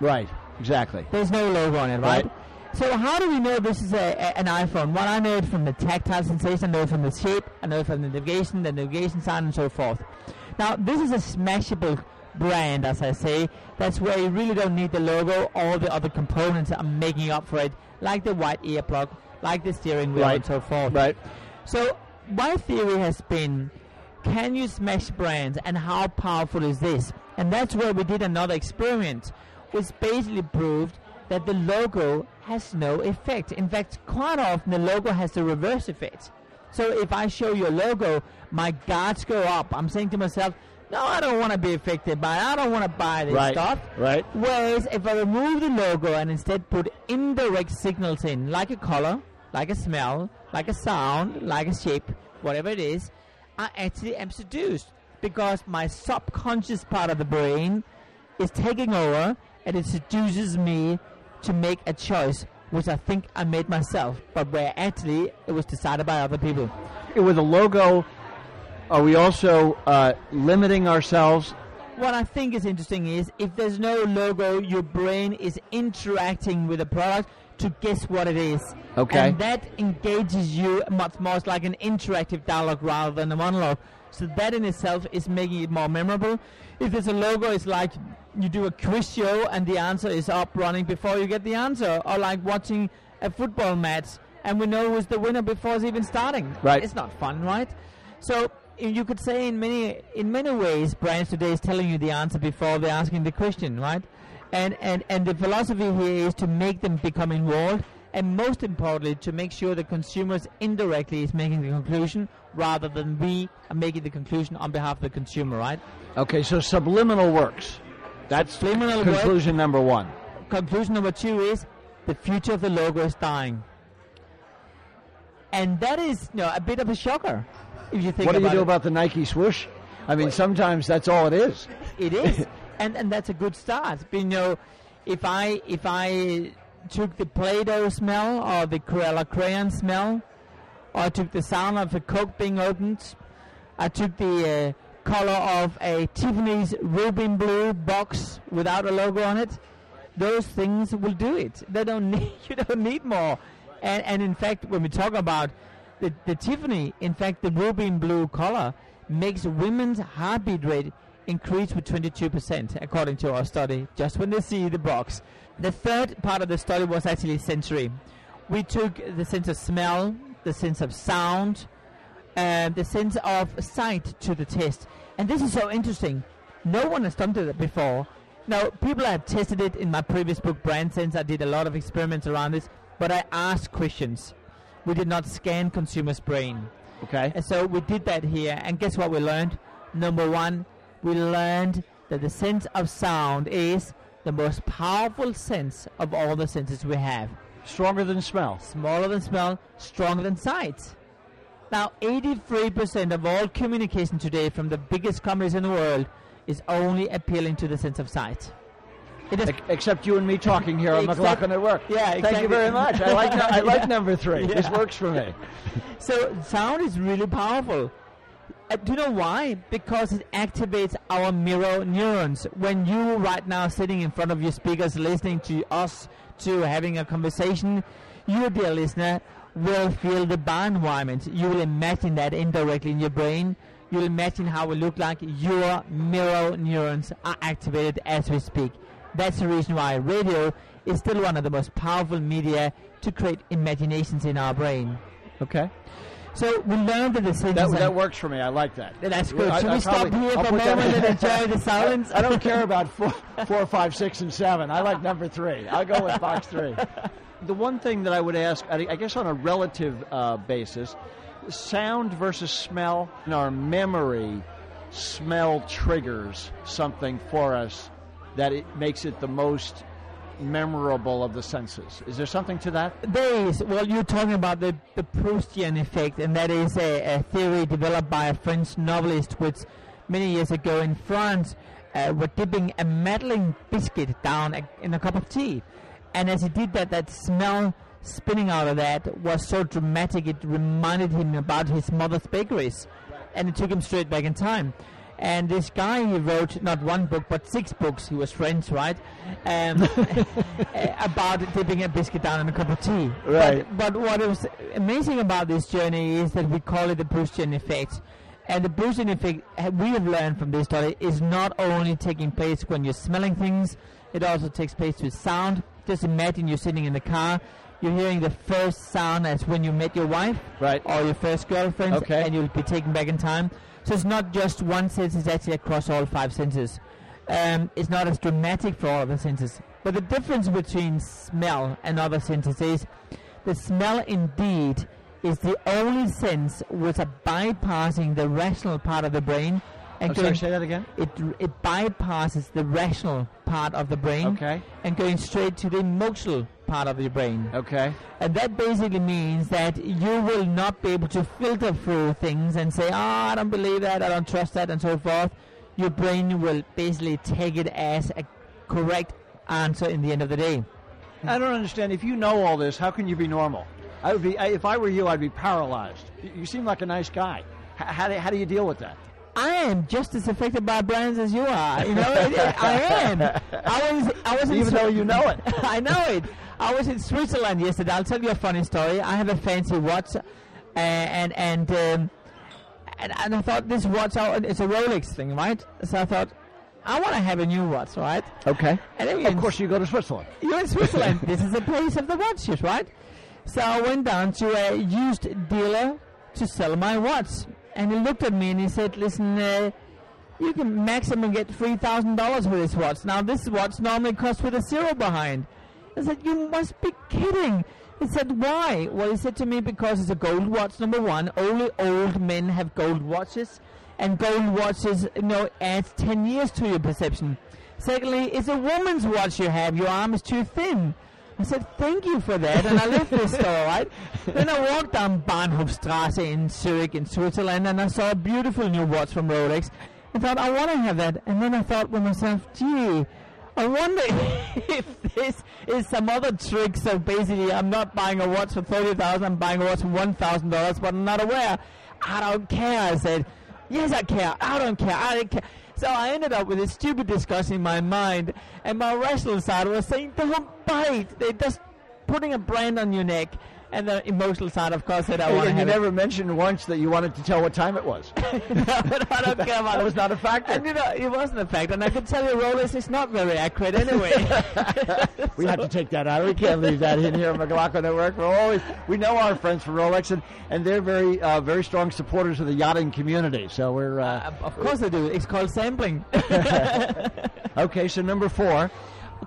Right. Exactly. There's no logo on it, right? Right. So how do we know this is a, a, an iPhone? Well, I know it from the tactile sensation, I know it from the shape, I know it from the navigation, the navigation sound, and so forth. Now, this is a smashable brand, as I say. That's where you really don't need the logo. All the other components are making up for it, like the white earplug, like the steering wheel, Right. and so forth. Right. So my theory has been, can you smash brands and how powerful is this? And that's where we did another experiment, which basically proved that the logo has no effect. In fact, quite often the logo has the reverse effect. So if I show you a logo, my guards go up. I'm saying to myself, no, I don't want to be affected by it. I don't want to buy this Right. stuff. Right. Whereas if I remove the logo and instead put indirect signals in, like a color, like a smell, like a sound, like a shape, whatever it is, I actually am seduced because my subconscious part of the brain is taking over and it seduces me to make a choice which I think I made myself, but where actually it was decided by other people. It With a logo, are we also uh, limiting ourselves? What I think is interesting is if there's no logo, your brain is interacting with the product to guess what it is. Okay. And that engages you much more as like an interactive dialogue rather than a monologue. So that in itself is making it more memorable. If there's a logo, it's like you do a quiz show and the answer is up running before you get the answer, or like watching a football match and we know who's the winner before it's even starting. Right. It's not fun, right? So you could say in many in many ways, brands today is telling you the answer before they're asking the question, right? And and and the philosophy here is to make them become involved, and most importantly, to make sure the consumers indirectly is making the conclusion rather than we are making the conclusion on behalf of the consumer, right? Okay, so subliminal works. That's Subliminal work- conclusion number one. conclusion number two is the future of the logo is dying. And that is you know, a bit of a shocker if you think What do you do it. about the Nike swoosh? I mean, sometimes that's all it is. It is, and and that's a good start. But, you know, if I if I took the Play-Doh smell or the Crayola crayon smell, or I took the sound of a Coke being opened, I took the uh, color of a Tiffany's robin Blue box without a logo on it. Those things will do it. They don't need you don't need more. And and in fact, when we talk about the, the Tiffany, in fact, the robin Blue color makes women's heartbeat rate increase with 22%, according to our study, just when they see the box. The third part of the study was actually sensory. We took the sense of smell, the sense of sound, and the sense of sight to the test. And this is so interesting. No one has done that before. Now, people have tested it in my previous book, Brand Sense. I did a lot of experiments around this, but I asked questions. We did not scan consumers' brain. Okay. And so we did that here, and guess what we learned? Number one, we learned that the sense of sound is the most powerful sense of all the senses we have. Stronger than smell. Smaller than smell, stronger than sight. Now, 83% of all communication today from the biggest companies in the world is only appealing to the sense of sight. It is Ex- Except you and me talking here on Except- McLaughlin Network. Yeah, Thank you very much. I like I like Yeah. number three. This works for me. So sound is really powerful. Uh, do you know why? Because it activates our mirror neurons. When you right now sitting in front of your speakers listening to us to having a conversation, you dear listener will feel the bar environment. You will imagine that indirectly in your brain. You'll imagine how it look like your mirror neurons are activated as we speak. That's the reason why radio is still one of the most powerful media to create imaginations in our brain. Okay. So we learned that the senses That, that works for me. I like that. That's good. I- Should I we stop probably- here I'll for a that moment and enjoy the silence? I don't care about four, four, five, six, and seven. I like number three. I'll go with box three. The one thing that I would ask, I I guess on a relative uh, basis, sound versus smell. In our memory, smell triggers something for us that it makes it the most memorable of the senses. Is there something to that? There is. Well, you're talking about the, the Proustian effect, and that is a, a theory developed by a French novelist, which many years ago in France uh, were dipping a Madeleine biscuit down a, in a cup of tea. And as he did that, that smell spinning out of that was so dramatic, it reminded him about his mother's bakeries. And it took him straight back in time. And this guy, he wrote not one book but six books. He was French, right? Um, uh, about dipping a biscuit down in a cup of tea. Right. But, but what was amazing about this journey is that we call it the Proustian effect. And the Proustian effect, we have learned from this study, is not only taking place when you're smelling things, it also takes place with sound. Just imagine you're sitting in the car, you're hearing the first sound as when you met your wife Right. or your first girlfriend, Okay. and you'll be taken back in time. So it's not just one sense; it's actually across all five senses. Um, it's not as dramatic for all of the senses. But the difference between smell and other senses is the smell indeed is the only sense which are bypassing the rational part of the brain and I'm going sorry, say that again. it it bypasses the rational part of the brain Okay. and going straight to the emotional part of your brain. Okay. And that basically means that you will not be able to filter through things and say, oh, I don't believe that, I don't trust that, and so forth. Your brain will basically take it as a correct answer in the end of the day. I don't understand. If you know all this, how can you be normal? I would be. I, if I were you, I'd be paralyzed. You, seem like a nice guy. H- how, do, how do you deal with that? I am just as affected by brands as you are. You know, I am. I was. I was in Even though you know it. I know it. I was in Switzerland yesterday. I'll tell you a funny story. I have a fancy watch, and and um, and, and I thought this watch. It's a Rolex thing, right? So I thought. I want to have a new watch, right? Okay. And then Of course, you go to Switzerland. you're in Switzerland. this is the place of the watches, right? So I went down to a used dealer to sell my watch, and he looked at me and he said, "Listen, uh, you can maximum get three thousand dollars for this watch. Now this watch normally costs with a zero behind." I said, "You must be kidding." He said, "Why?" Well, he said to me, "Because it's a gold watch. Number one, only old men have gold watches, and gold watches, you know, adds ten years to your perception. Secondly, it's a woman's watch you have. Your arm is too thin." I said, thank you for that, and I left the store, right? Then I walked down Bahnhofstrasse in Zurich in Switzerland, and I saw a beautiful new watch from Rolex. I thought, I want to have that. And then I thought with myself, gee, I wonder if this is some other trick. So basically, I'm not buying a watch for 30000 I'm buying a watch for $1,000, but I'm not aware. I don't care, I said. Yes, I care. I don't care. I don't care. So I ended up with a stupid discussion in my mind, and my rational side was saying, "Don't bite. They're just putting a brand on your neck." And the emotional side, of course, said, "I want to you never mentioned once that you wanted to tell what time it was. it." no, but I don't care about that it. was not a factor. And you know, it wasn't a fact, and I could tell you, Rolex is not very accurate anyway. We have to take that out. We can't leave that in here at McLaughlin Network. We're always we know our friends from Rolex, and, and they're very uh, very strong supporters of the yachting community. So we're uh, Uh, of course they do. It's called sampling. okay. So number four,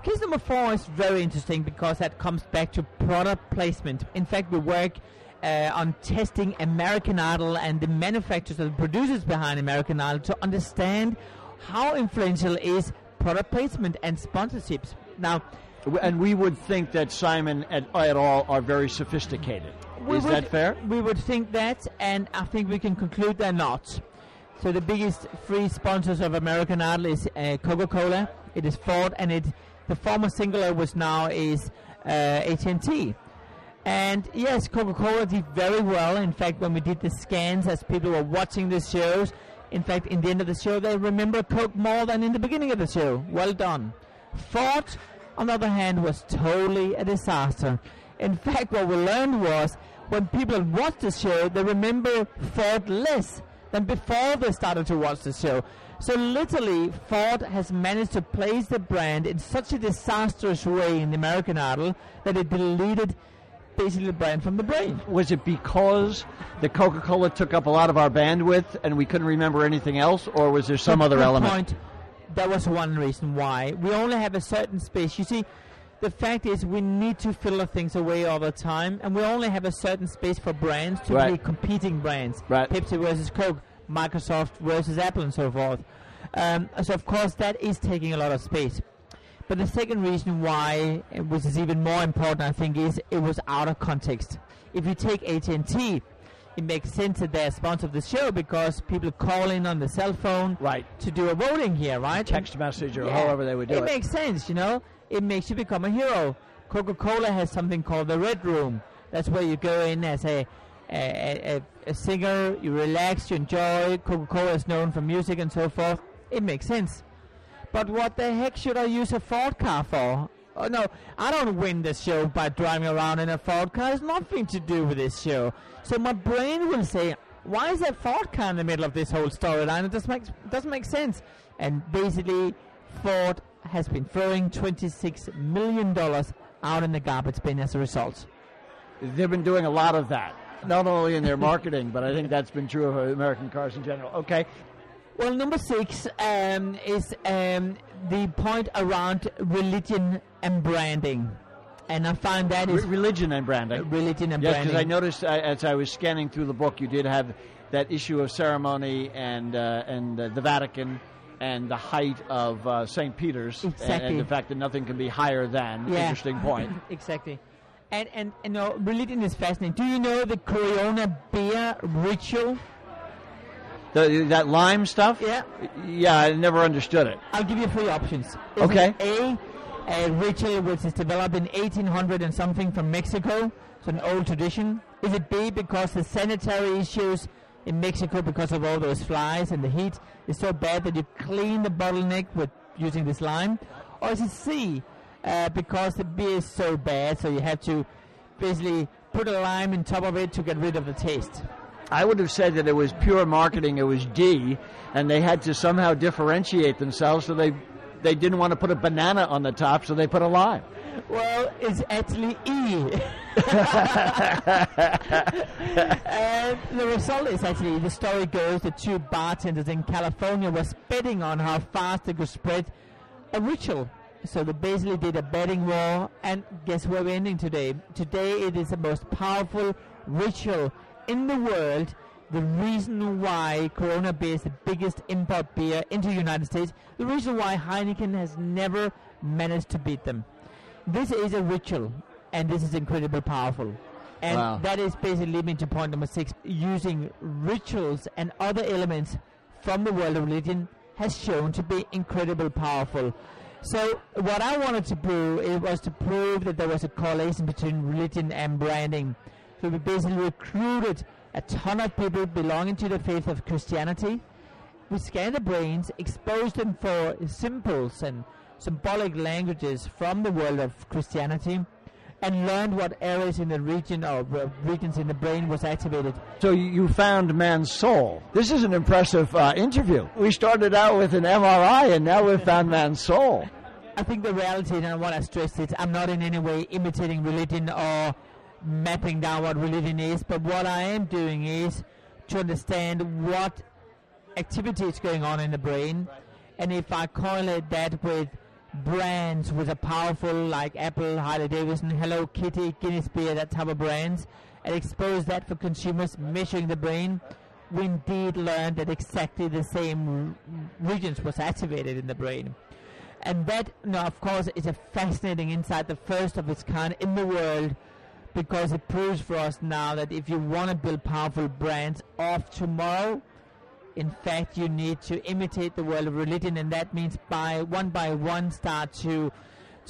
Case number four is very interesting because that comes back to product placement. In fact, we work uh, on testing American Idol and the manufacturers and producers behind American Idol to understand how influential is product placement and sponsorships. Now, and we would think that Simon et, et al. are very sophisticated. Is would- that fair? We would think that, and I think we can conclude they're not. So the biggest free sponsors of American Idol is uh, Coca-Cola, it is Ford, and it the former Cingular which now is uh, AT&T. And yes, Coca-Cola did very well. In fact, when we did the scans as people were watching the shows, in fact, in the end of the show, they remember Coke more than in the beginning of the show. Well done. Ford, on the other hand, was totally a disaster. In fact, what we learned was when people watch the show, they remember Ford less than before they started to watch the show. So literally, Ford has managed to place the brand in such a disastrous way in the American Idol that it deleted basically the brand from the brain. Was it because the Coca Cola took up a lot of our bandwidth and we couldn't remember anything else, or was there some other element? Point. That was one reason why we only have a certain space. You see, the fact is we need to filter things away all the time, and we only have a certain space for brands to Right. be competing brands. Right. Pepsi versus Coke, Microsoft versus Apple, and so forth. Um, so of course that is taking a lot of space. But the second reason why, which is even more important, I think, is it was out of context. If you take AT&T, it makes sense that they're a sponsor of the show because people call in on the cell phone Right. to do a voting here, right? Text message or Yeah. however they would do it it. makes sense, you know. It makes you become a hero. Coca-Cola has something called the Red Room. That's where you go in as a a, a, a singer, you relax, you enjoy. Coca Cola is known for music and so forth. It makes sense. But what the heck should I use a Ford car for? Oh no, I don't win the show by driving around in a Ford car. It's nothing to do with this show. So my brain will say, why is that Ford car in the middle of this whole storyline? It doesn't make doesn't make sense. And basically, Ford has been throwing twenty six million dollars out in the garbage bin as a result. They've been doing a lot of that, not only in their marketing, but I think that's been true of American cars in general. Okay. Well, number six um, is um, the point around religion and branding. And I find that is Re- religion and branding. religion and Yes, branding. because I noticed uh, as I was scanning through the book, you did have that issue of ceremony and uh, and uh, the Vatican and the height of uh, St. Peter's and, and the fact that nothing can be higher than. Yeah. Interesting point. exactly. And, and, and no, religion is fascinating. Do you know the Corona beer ritual? The, that lime stuff. Yeah. Yeah, I never understood it. I'll give you three options. Is Okay. A, a ritual which is developed in 1800 and something from Mexico. It's an old tradition. Is it B, because the sanitary issues in Mexico because of all those flies and the heat is so bad that you clean the bottleneck with using this lime? Or is it C, uh, because the beer is so bad so you have to basically put a lime on top of it to get rid of the taste? I would have said that it was pure marketing. It was D, and they had to somehow differentiate themselves, so they they didn't want to put a banana on the top, so they put a lime. Well, it's actually E. and the result is actually the story goes that two bartenders in California were betting on how fast they could spread a ritual. So they basically did a betting war, and guess where we're ending today? Today it is the most powerful ritual in the world. The reason why Corona beer is the biggest import beer into the United States, the reason why Heineken has never managed to beat them. This is a ritual, and this is incredibly powerful. And Wow. that is basically leading to point number six. Using rituals and other elements from the world of religion has shown to be incredibly powerful. So what I wanted to prove it was to prove that there was a correlation between religion and branding. So we basically recruited a ton of people belonging to the faith of Christianity. We scanned the brains, exposed them for symbols and symbolic languages from the world of Christianity, and learned what areas in the region or uh, regions in the brain was activated. So you- you found man's soul. This is an impressive uh, interview. We started out with an MRI, and now we've found man's soul. I think the reality, and I want to stress it, I'm not in any way imitating religion or mapping down what religion is, but what I am doing is to understand what activity is going on in the brain, and if I correlate that with brands with a powerful, like Apple, Harley Davidson, Hello Kitty, Guinness Beer, that type of brands, and expose that for consumers measuring the brain, we indeed learned that exactly the same regions was activated in the brain. And that, no, of course, is a fascinating insight, the first of its kind in the world, because it proves for us now that if you want to build powerful brands of tomorrow, in fact, you need to imitate the world of religion, and that means by one by one start to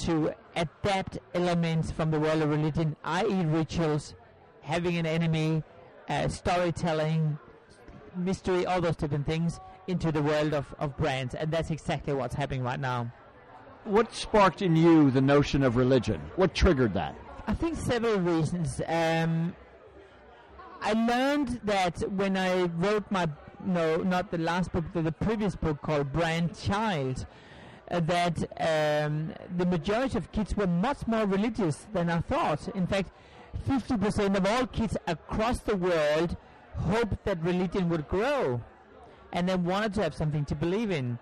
to adapt elements from the world of religion, i.e., rituals, having an enemy, uh, storytelling, mystery, all those different things into the world of, of brands, and that's exactly what's happening right now. What sparked in you the notion of religion? What triggered that? I think several reasons. Um, I learned that when I wrote my no, not the last book, but the previous book called Brand Child, uh, that um, the majority of kids were much more religious than I thought. In fact, 50% of all kids across the world hoped that religion would grow, and they wanted to have something to believe in.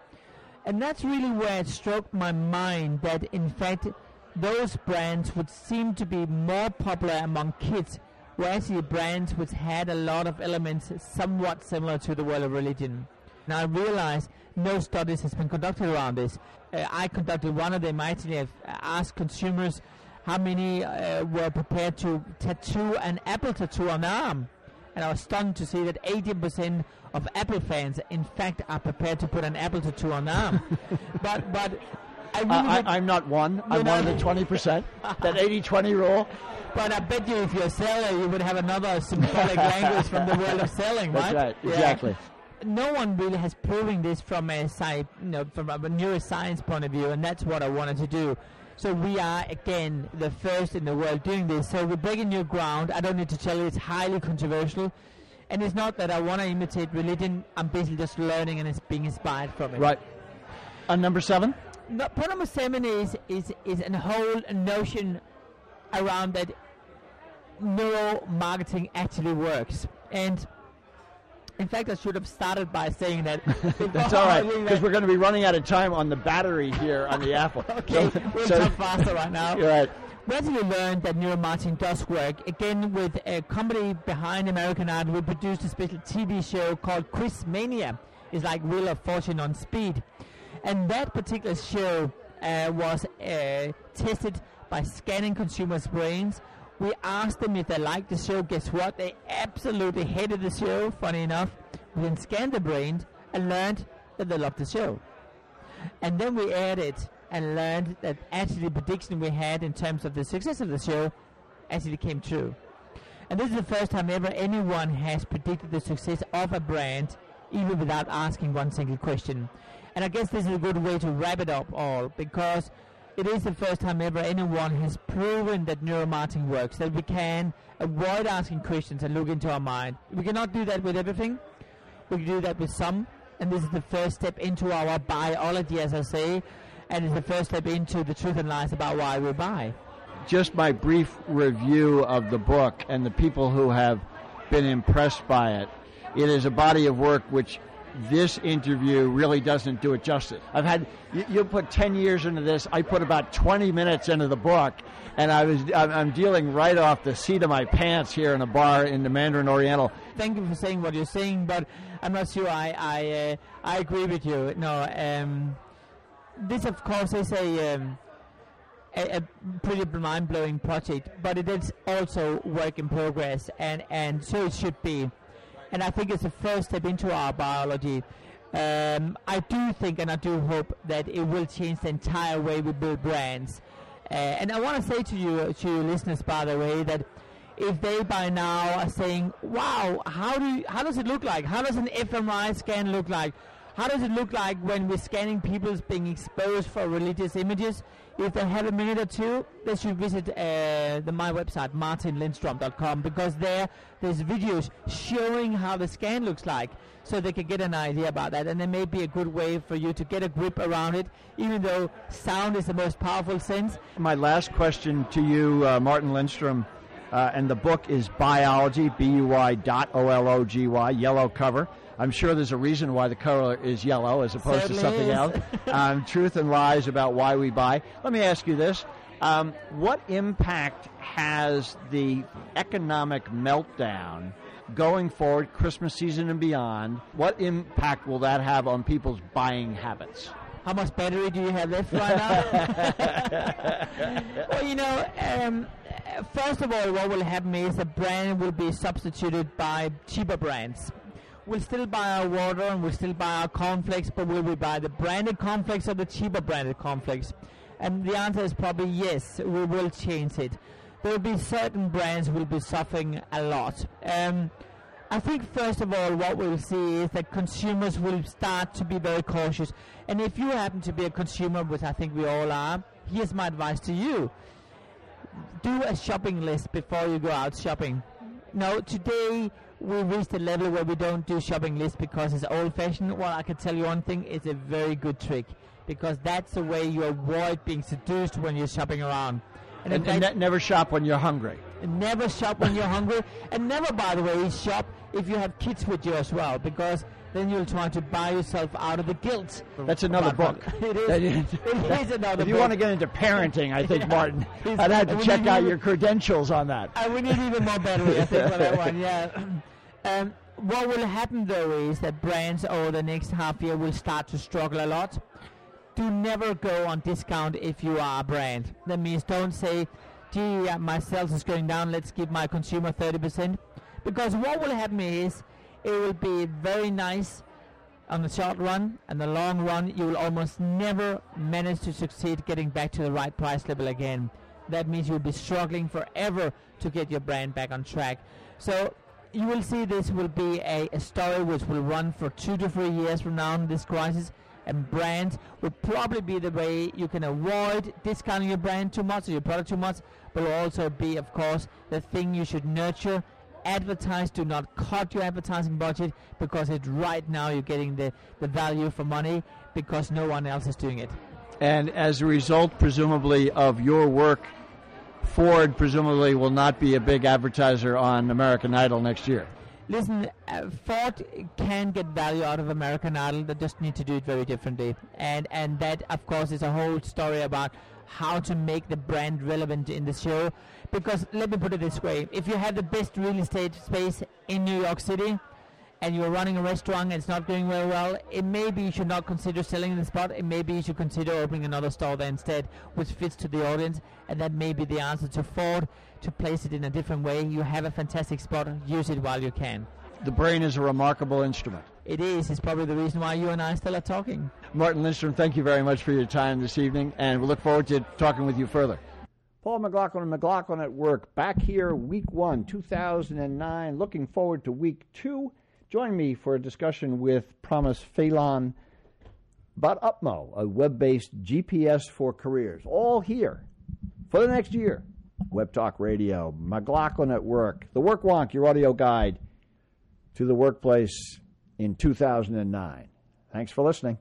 And that's really where it struck my mind that, in fact, those brands would seem to be more popular among kids were actually brands which had a lot of elements somewhat similar to the world of religion. Now I realize no studies has been conducted around this. Uh, I conducted one of them. I actually have asked consumers how many uh, were prepared to tattoo an Apple tattoo on their arm. And I was stunned to see that 80% of Apple fans, in fact, are prepared to put an Apple tattoo on their arm. but, but I really would- I, am not one. I'm know- one of the 20%. that 80 20 rule. But I bet you if you're a seller, you would have another symbolic language from the world of selling, right? right, Yeah. exactly. No one really has proven this from a sci, you know, from a neuroscience point of view, and that's what I wanted to do. So we are again the first in the world doing this. So we're breaking new ground. I don't need to tell you it's highly controversial, and it's not that I want to imitate religion. I'm basically just learning and it's being inspired from it. Right. On number seven? No, number seven is is is a whole notion around that neuromarketing actually works. And in fact, I should have started by saying that. That's all right, because we're going to be running out of time on the battery here on the Apple. okay, So- we'll so- talk faster right now. You're right. We you learned that neuromarketing does work. Again, with a company behind American Idol, we produced a special TV show called Quiz Mania. It's like Wheel of Fortune on speed. And that particular show uh, was uh, tested by scanning consumers' brains. We asked them if they liked the show. Guess what? They absolutely hated the show, funny enough. We then scanned the brain and learned that they loved the show. And then we added and learned that actually the prediction we had in terms of the success of the show actually came true. And this is the first time ever anyone has predicted the success of a brand even without asking one single question. And I guess this is a good way to wrap it up all because it is the first time ever anyone has proven that neuromarketing works, that we can avoid asking questions and look into our mind. We cannot do that with everything. We can do that with some, and this is the first step into our biology, as I say, and it's the first step into the truth and lies about why we buy. Just my brief review of the book and the people who have been impressed by it. It is a body of work which this interview really doesn't do it justice. I've had you, you put ten years into this. I put about twenty minutes into the book, and I was I'm, dealing right off the seat of my pants here in a bar in the Mandarin Oriental. Thank you for saying what you're saying, but I'm not sure I I, uh, I agree with you. No, um, this of course is a, um, a, pretty mind blowing project, but it is also work in progress, and and so it should be. And I think it's the first step into our biology. Um, I do think and I do hope that it will change the entire way we build brands. Uh, and I want to say to you, to your listeners, by the way, that if they by now are saying, "Wow, how do you, how does it look like? How does an fMRI scan look like? How does it look like when we're scanning people's being exposed for religious images?" If they have a minute or two, they should visit uh, the my website martinlindstrom.com because there there's videos showing how the scan looks like, so they can get an idea about that, and there may be a good way for you to get a grip around it. Even though sound is the most powerful sense, My last question to you, uh, Martin Lindstrom, uh, and the book is Buyology, B-U-Y dot O-L-O-G-Y, yellow cover. I'm sure there's a reason why the color is yellow as opposed to something is. else. um, truth and lies about why we buy. Let me ask you this. Um, what impact has the economic meltdown going forward, Christmas season and beyond? What impact will that have on people's buying habits? How much battery do you have left right now? well, you know, um, first of all, what will happen is the brand will be substituted by cheaper brands. We'll still buy our water and we'll still buy our cornflakes, but will we buy the branded cornflakes or the cheaper branded cornflakes? And the answer is probably yes, we will change it. There will be certain brands will be suffering a lot. Um, I think first of all, what we'll see is that consumers will start to be very cautious. And if you happen to be a consumer, which I think we all are, here's my advice to you: do a shopping list before you go out shopping. No, today we reached a level where we don't do shopping lists because it's old-fashioned. Well, I can tell you one thing: it's a very good trick because that's the way you avoid being seduced when you're shopping around. And, and fact- ne- never shop when you're hungry. Never shop when you're hungry, and never, by the way, shop if you have kids with you as well, because then you'll try to buy yourself out of the guilt. That's another book. It is. That it is another if you book. want to get into parenting, I think, Yeah. Martin, I'd have to check out you- your credentials on that. Uh, we need even more battery, I think, for that one. Yeah. Um, what will happen though is that brands over the next half year will start to struggle a lot. Do never go on discount if you are a brand. That means don't say, "Gee, uh, my sales is going down. Let's give my consumer 30%," because what will happen is it will be very nice on the short run and the long run, you will almost never manage to succeed getting back to the right price level again. That means you'll be struggling forever to get your brand back on track. So you will see this will be a, a story which will run for two to three years from now in this crisis. And brand will probably be the way you can avoid discounting your brand too much or your product too much, but will also be, of course, the thing you should nurture advertise do not cut your advertising budget because it right now you're getting the, the value for money because no one else is doing it and as a result presumably of your work ford presumably will not be a big advertiser on american idol next year Listen, uh, Ford can get value out of American Idol. They just need to do it very differently, and and that of course is a whole story about how to make the brand relevant in the show. Because let me put it this way: if you have the best real estate space in New York City, and you're running a restaurant and it's not doing very well, it maybe you should not consider selling the spot. It maybe you should consider opening another store there instead, which fits to the audience. And that may be the answer to Ford to place it in a different way. You have a fantastic spot, use it while you can. The brain is a remarkable instrument. It is. It's probably the reason why you and I still are talking. Martin Lindstrom, thank you very much for your time this evening, and we look forward to talking with you further. Paul McLaughlin and McLaughlin at Work back here week one, 2009. Looking forward to week two. Join me for a discussion with Promise Phelon about Upmo, a web based GPS for careers. All here for the next year. Web Talk Radio, McLaughlin at Work, The Work Wonk, your audio guide to the workplace in 2009. Thanks for listening.